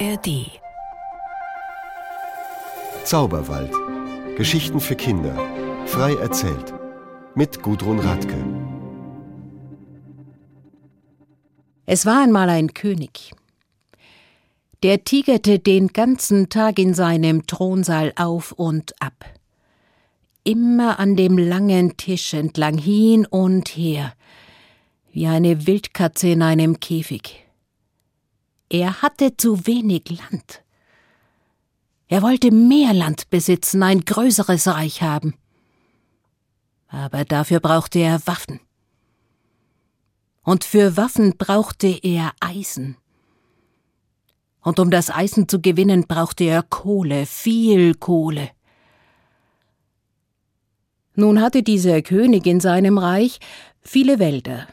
ARD Zauberwald. Geschichten für Kinder. Frei erzählt. Mit Gudrun Radke. Es war einmal ein König. Der tigerte den ganzen Tag in seinem Thronsaal auf und ab. Immer an dem langen Tisch entlang hin und her, wie eine Wildkatze in einem Käfig. Er hatte zu wenig Land. Er wollte mehr Land besitzen, ein größeres Reich haben. Aber dafür brauchte er Waffen. Und für Waffen brauchte er Eisen. Und um das Eisen zu gewinnen, brauchte er Kohle, viel Kohle. Nun hatte dieser König in seinem Reich viele Wälder.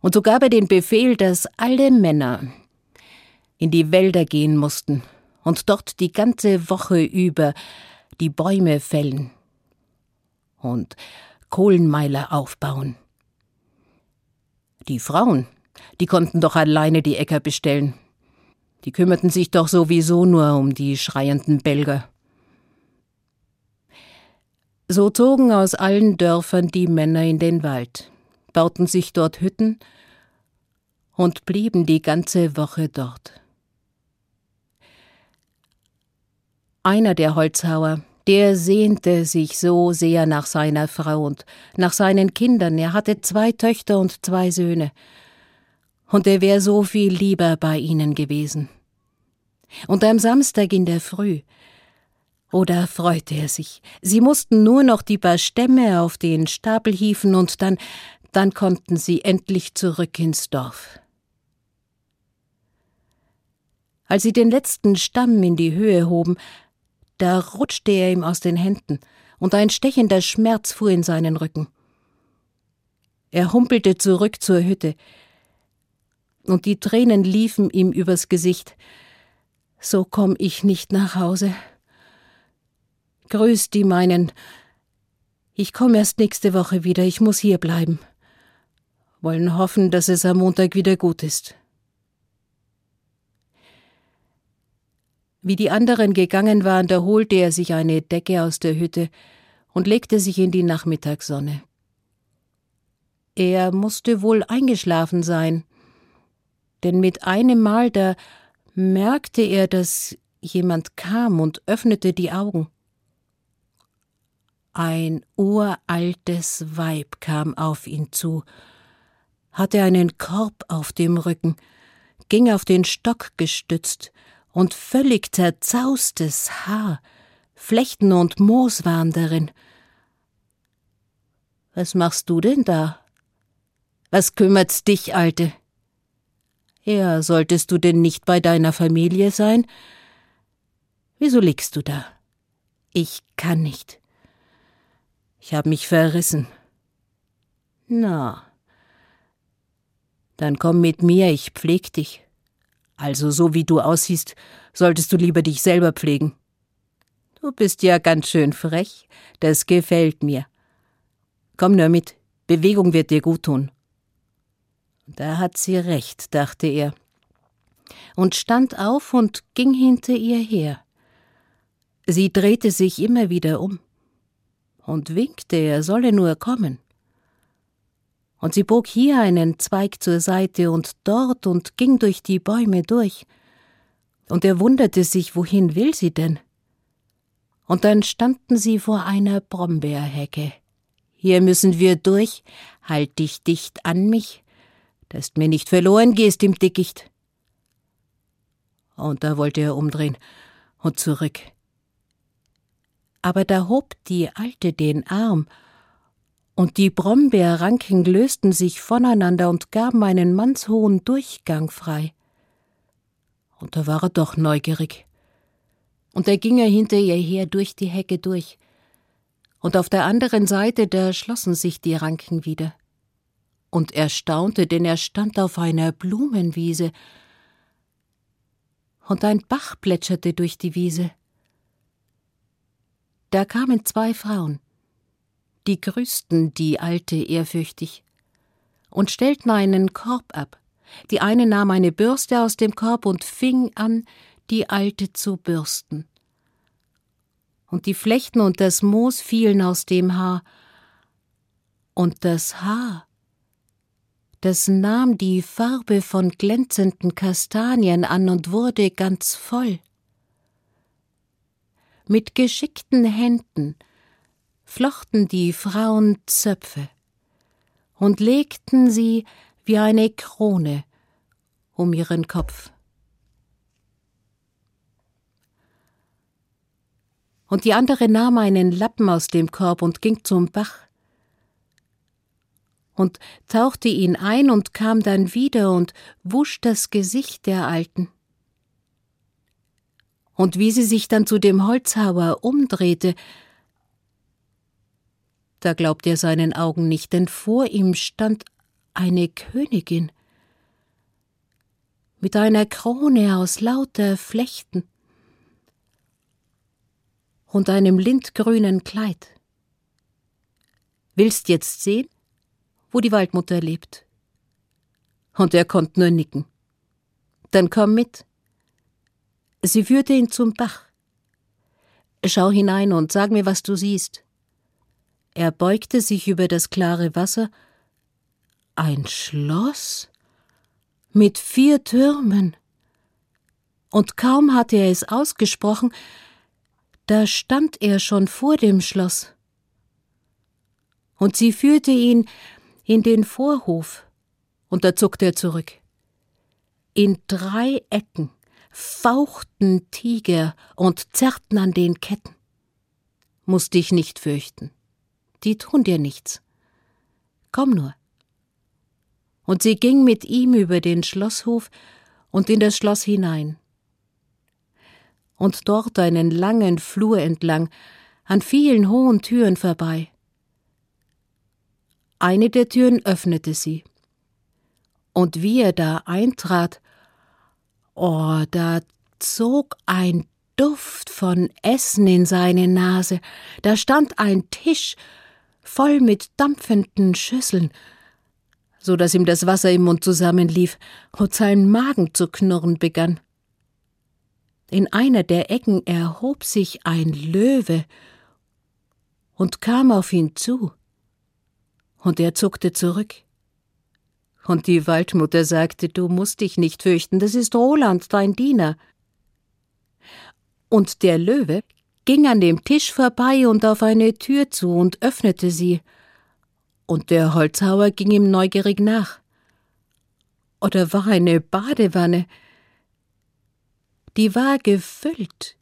Und so gab er den Befehl, dass alle Männer, in die Wälder gehen mussten und dort die ganze Woche über die Bäume fällen und Kohlenmeiler aufbauen. Die Frauen, die konnten doch alleine die Äcker bestellen. Die kümmerten sich doch sowieso nur um die schreienden Belger. So zogen aus allen Dörfern die Männer in den Wald, bauten sich dort Hütten und blieben die ganze Woche dort. Einer der Holzhauer, der sehnte sich so sehr nach seiner Frau und nach seinen Kindern. Er hatte zwei Töchter und zwei Söhne. Und er wäre so viel lieber bei ihnen gewesen. Und am Samstag in der Früh, oder oh, freute er sich. Sie mussten nur noch die paar Stämme auf den Stapel hieven und dann, dann konnten sie endlich zurück ins Dorf. Als sie den letzten Stamm in die Höhe hoben, da rutschte er ihm aus den Händen, und ein stechender Schmerz fuhr in seinen Rücken. Er humpelte zurück zur Hütte, und die Tränen liefen ihm übers Gesicht. So komm ich nicht nach Hause. Grüß die meinen. Ich komme erst nächste Woche wieder, ich muss hier bleiben. Wollen hoffen, dass es am Montag wieder gut ist. Wie die anderen gegangen waren, da holte er sich eine Decke aus der Hütte und legte sich in die Nachmittagssonne. Er musste wohl eingeschlafen sein, denn mit einem Mal da merkte er, dass jemand kam und öffnete die Augen. Ein uraltes Weib kam auf ihn zu, hatte einen Korb auf dem Rücken, ging auf den Stock gestützt, und völlig zerzaustes Haar, Flechten und Moos waren darin. Was machst du denn da? Was kümmert's dich, Alte? Ja, solltest du denn nicht bei deiner Familie sein? Wieso liegst du da? Ich kann nicht. Ich hab mich verrissen. Na, dann komm mit mir, ich pfleg dich. Also so wie du aussiehst, solltest du lieber dich selber pflegen. Du bist ja ganz schön frech, das gefällt mir. Komm nur mit, Bewegung wird dir gut tun. Da hat sie recht, dachte er, und stand auf und ging hinter ihr her. Sie drehte sich immer wieder um und winkte, er solle nur kommen und sie bog hier einen Zweig zur Seite und dort und ging durch die Bäume durch. Und er wunderte sich, wohin will sie denn? Und dann standen sie vor einer Brombeerhecke. Hier müssen wir durch, halt dich dicht an mich, dass mir nicht verloren gehst im Dickicht. Und da wollte er umdrehen und zurück. Aber da hob die Alte den Arm und die Brombeerranken lösten sich voneinander und gaben einen mannshohen Durchgang frei. Und da war er doch neugierig. Und da ging er hinter ihr her durch die Hecke durch. Und auf der anderen Seite, da schlossen sich die Ranken wieder. Und er staunte, denn er stand auf einer Blumenwiese. Und ein Bach plätscherte durch die Wiese. Da kamen zwei Frauen die grüßten die Alte ehrfürchtig und stellten einen Korb ab, Die eine nahm eine Bürste aus dem Korb und fing an, die alte zu bürsten. Und die Flechten und das Moos fielen aus dem Haar. Und das Haar, das nahm die Farbe von glänzenden Kastanien an und wurde ganz voll. Mit geschickten Händen flochten die Frauen Zöpfe und legten sie wie eine Krone um ihren Kopf. Und die andere nahm einen Lappen aus dem Korb und ging zum Bach und tauchte ihn ein und kam dann wieder und wusch das Gesicht der Alten. Und wie sie sich dann zu dem Holzhauer umdrehte, da glaubte er seinen Augen nicht, denn vor ihm stand eine Königin mit einer Krone aus lauter Flechten und einem lindgrünen Kleid. Willst jetzt sehen, wo die Waldmutter lebt? Und er konnte nur nicken. Dann komm mit. Sie führte ihn zum Bach. Schau hinein und sag mir, was du siehst. Er beugte sich über das klare Wasser. Ein Schloss mit vier Türmen. Und kaum hatte er es ausgesprochen, da stand er schon vor dem Schloss. Und sie führte ihn in den Vorhof, und da zuckte er zurück. In drei Ecken fauchten Tiger und zerrten an den Ketten. Muß dich nicht fürchten die tun dir nichts. Komm nur. Und sie ging mit ihm über den Schlosshof und in das Schloss hinein. Und dort einen langen Flur entlang, an vielen hohen Türen vorbei. Eine der Türen öffnete sie. Und wie er da eintrat, oh, da zog ein Duft von Essen in seine Nase, da stand ein Tisch voll mit dampfenden Schüsseln, so dass ihm das Wasser im Mund zusammenlief und sein Magen zu knurren begann. In einer der Ecken erhob sich ein Löwe und kam auf ihn zu, und er zuckte zurück. Und die Waldmutter sagte, du musst dich nicht fürchten, das ist Roland, dein Diener. Und der Löwe ging an dem Tisch vorbei und auf eine Tür zu und öffnete sie. Und der Holzhauer ging ihm neugierig nach. Oder war eine Badewanne. Die war gefüllt,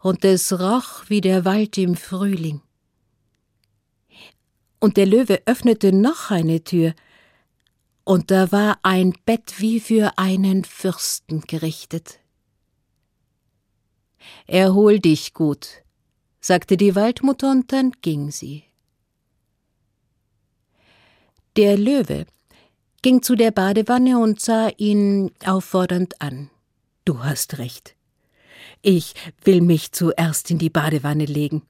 und es roch wie der Wald im Frühling. Und der Löwe öffnete noch eine Tür, und da war ein Bett wie für einen Fürsten gerichtet. Erhol dich gut, sagte die Waldmutter, und dann ging sie. Der Löwe ging zu der Badewanne und sah ihn auffordernd an. Du hast recht. Ich will mich zuerst in die Badewanne legen.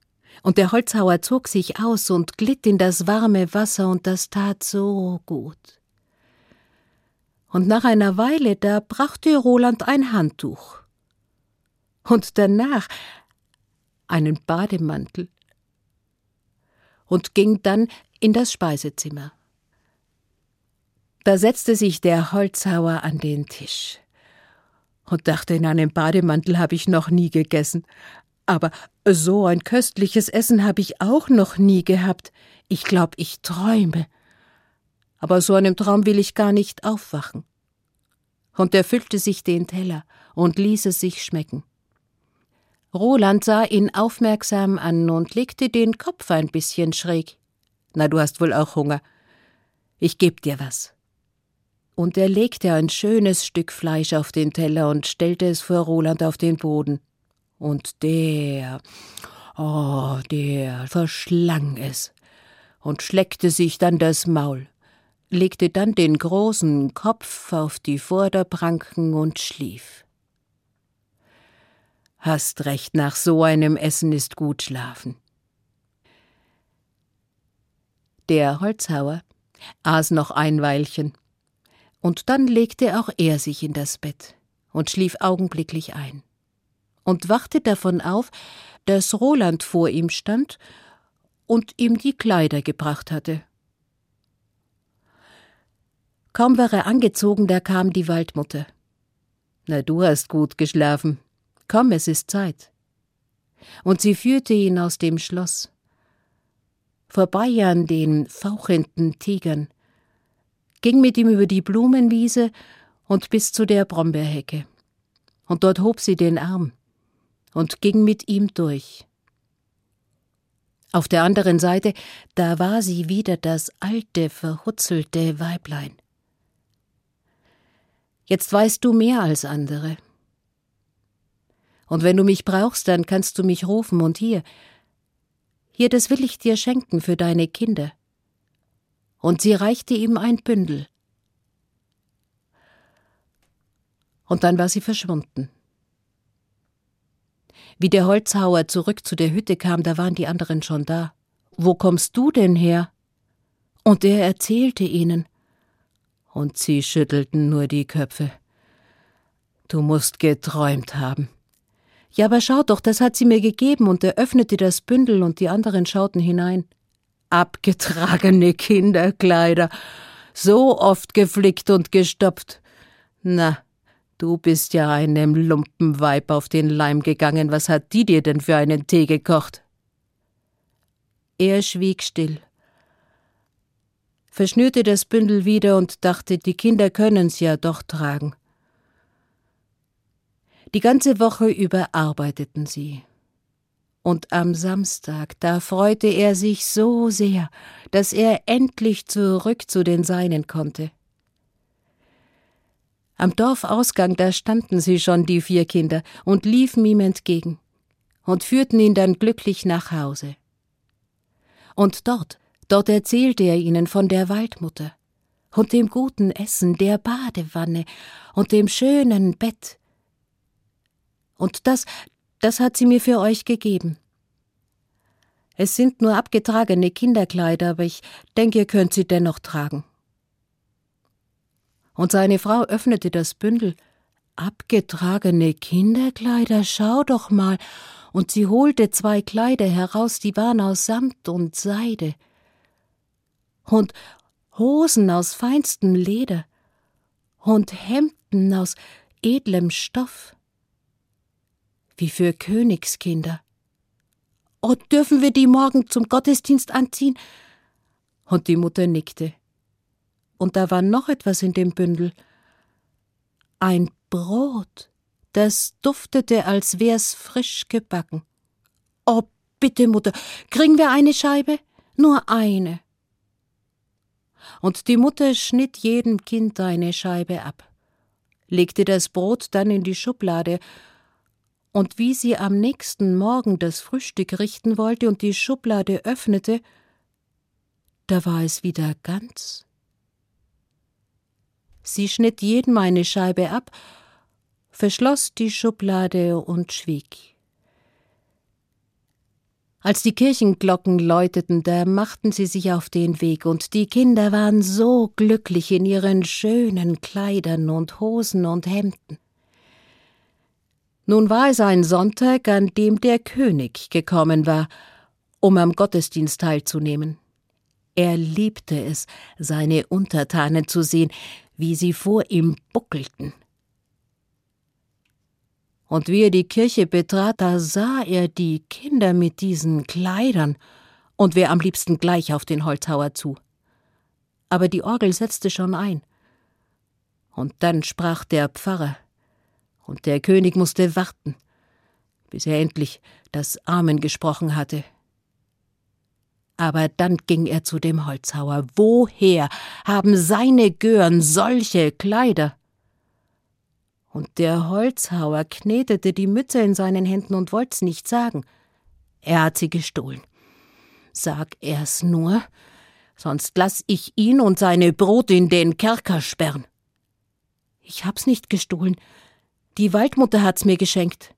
Und der Holzhauer zog sich aus und glitt in das warme Wasser, und das tat so gut. Und nach einer Weile, da brachte Roland ein Handtuch und danach einen Bademantel und ging dann in das Speisezimmer. Da setzte sich der Holzhauer an den Tisch und dachte, in einem Bademantel habe ich noch nie gegessen. Aber so ein köstliches Essen habe ich auch noch nie gehabt. Ich glaube, ich träume. Aber so einem Traum will ich gar nicht aufwachen. Und er füllte sich den Teller und ließ es sich schmecken. Roland sah ihn aufmerksam an und legte den Kopf ein bisschen schräg. Na, du hast wohl auch Hunger. Ich geb dir was. Und er legte ein schönes Stück Fleisch auf den Teller und stellte es vor Roland auf den Boden. Und der, oh, der verschlang es und schleckte sich dann das Maul, legte dann den großen Kopf auf die Vorderpranken und schlief. Hast recht, nach so einem Essen ist gut schlafen. Der Holzhauer aß noch ein Weilchen, Und dann legte auch er sich in das Bett und schlief augenblicklich ein und wachte davon auf, dass Roland vor ihm stand und ihm die Kleider gebracht hatte. Kaum war er angezogen, da kam die Waldmutter. Na, du hast gut geschlafen. Komm, es ist Zeit. Und sie führte ihn aus dem Schloss. Vorbei an den fauchenden Tigern, ging mit ihm über die Blumenwiese und bis zu der Brombeerhecke. Und dort hob sie den Arm und ging mit ihm durch. Auf der anderen Seite, da war sie wieder das alte, verhutzelte Weiblein. Jetzt weißt du mehr als andere. Und wenn du mich brauchst, dann kannst du mich rufen und hier, hier, das will ich dir schenken für deine Kinder. Und sie reichte ihm ein Bündel. Und dann war sie verschwunden. Wie der Holzhauer zurück zu der Hütte kam, da waren die anderen schon da. Wo kommst du denn her? Und er erzählte ihnen. Und sie schüttelten nur die Köpfe. Du musst geträumt haben. Ja, aber schau doch, das hat sie mir gegeben, und er öffnete das Bündel, und die anderen schauten hinein. Abgetragene Kinderkleider, so oft geflickt und gestopft. Na, Du bist ja einem Lumpenweib auf den Leim gegangen. Was hat die dir denn für einen Tee gekocht? Er schwieg still, verschnürte das Bündel wieder und dachte, die Kinder können's ja doch tragen. Die ganze Woche über arbeiteten sie. Und am Samstag, da freute er sich so sehr, dass er endlich zurück zu den Seinen konnte. Am Dorfausgang, da standen sie schon, die vier Kinder, und liefen ihm entgegen und führten ihn dann glücklich nach Hause. Und dort, dort erzählte er ihnen von der Waldmutter und dem guten Essen, der Badewanne und dem schönen Bett. Und das, das hat sie mir für euch gegeben. Es sind nur abgetragene Kinderkleider, aber ich denke, ihr könnt sie dennoch tragen und seine Frau öffnete das Bündel. Abgetragene Kinderkleider, schau doch mal. Und sie holte zwei Kleider heraus, die waren aus Samt und Seide. Und Hosen aus feinstem Leder. Und Hemden aus edlem Stoff. Wie für Königskinder. Oh, dürfen wir die morgen zum Gottesdienst anziehen? Und die Mutter nickte und da war noch etwas in dem Bündel. Ein Brot, das duftete, als wär's frisch gebacken. Oh, bitte, Mutter, kriegen wir eine Scheibe? Nur eine. Und die Mutter schnitt jedem Kind eine Scheibe ab, legte das Brot dann in die Schublade, und wie sie am nächsten Morgen das Frühstück richten wollte und die Schublade öffnete, da war es wieder ganz Sie schnitt jedem eine Scheibe ab, verschloss die Schublade und schwieg. Als die Kirchenglocken läuteten, da machten sie sich auf den Weg, und die Kinder waren so glücklich in ihren schönen Kleidern und Hosen und Hemden. Nun war es ein Sonntag, an dem der König gekommen war, um am Gottesdienst teilzunehmen. Er liebte es, seine Untertanen zu sehen, wie sie vor ihm buckelten. Und wie er die Kirche betrat, da sah er die Kinder mit diesen Kleidern und wär am liebsten gleich auf den Holzhauer zu. Aber die Orgel setzte schon ein. Und dann sprach der Pfarrer, und der König musste warten, bis er endlich das Amen gesprochen hatte. Aber dann ging er zu dem Holzhauer. Woher haben seine Gören solche Kleider? Und der Holzhauer knetete die Mütze in seinen Händen und wollt's nicht sagen. Er hat sie gestohlen. Sag er's nur, sonst lass ich ihn und seine Brot in den Kerker sperren. Ich hab's nicht gestohlen. Die Waldmutter hat's mir geschenkt.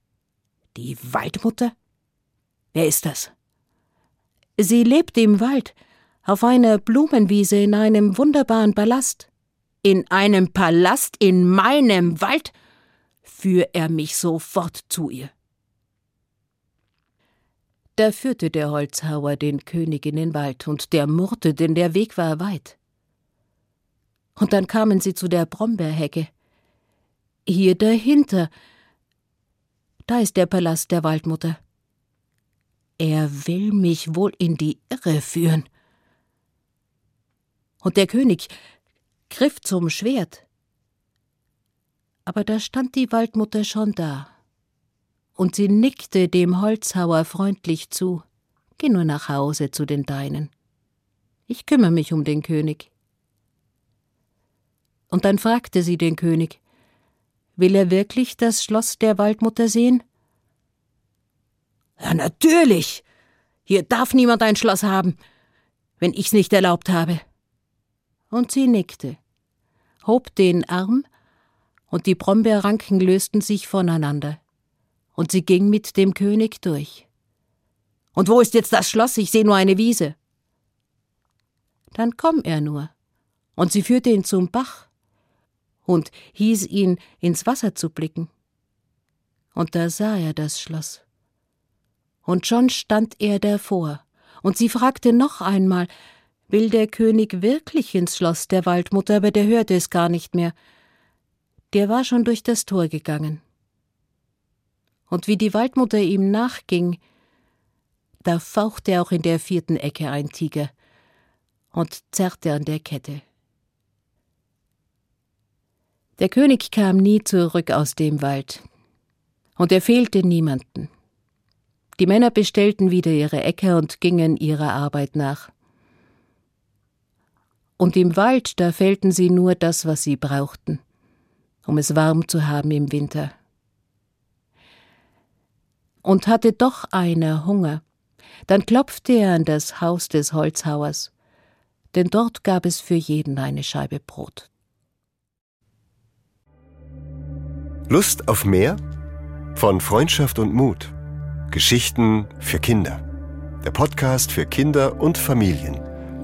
Die Waldmutter? Wer ist das? Sie lebte im Wald, auf einer Blumenwiese in einem wunderbaren Ballast. in einem Palast in meinem Wald, führ er mich sofort zu ihr. Da führte der Holzhauer den König in den Wald, und der murrte, denn der Weg war weit. Und dann kamen sie zu der Brombeerhecke. Hier dahinter, da ist der Palast der Waldmutter. Er will mich wohl in die Irre führen. Und der König griff zum Schwert. Aber da stand die Waldmutter schon da und sie nickte dem Holzhauer freundlich zu. Geh nur nach Hause zu den Deinen. Ich kümmere mich um den König. Und dann fragte sie den König, will er wirklich das Schloss der Waldmutter sehen? Ja, natürlich. Hier darf niemand ein Schloss haben, wenn ich's nicht erlaubt habe. Und sie nickte, hob den Arm, und die Brombeerranken lösten sich voneinander und sie ging mit dem König durch. Und wo ist jetzt das Schloss? Ich sehe nur eine Wiese. Dann komm er nur. Und sie führte ihn zum Bach und hieß ihn, ins Wasser zu blicken. Und da sah er das Schloss. Und schon stand er davor, und sie fragte noch einmal, will der König wirklich ins Schloss der Waldmutter, aber der hörte es gar nicht mehr. Der war schon durch das Tor gegangen und wie die Waldmutter ihm nachging, da fauchte auch in der vierten Ecke ein Tiger und zerrte an der Kette. Der König kam nie zurück aus dem Wald, und er fehlte niemanden. Die Männer bestellten wieder ihre Äcker und gingen ihrer Arbeit nach. Und im Wald, da fällten sie nur das, was sie brauchten, um es warm zu haben im Winter und hatte doch einer Hunger. Dann klopfte er an das Haus des Holzhauers, denn dort gab es für jeden eine Scheibe Brot. Lust auf mehr? Von Freundschaft und Mut. Geschichten für Kinder. Der Podcast für Kinder und Familien.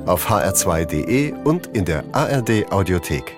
Auf hr2.de und in der ARD Audiothek.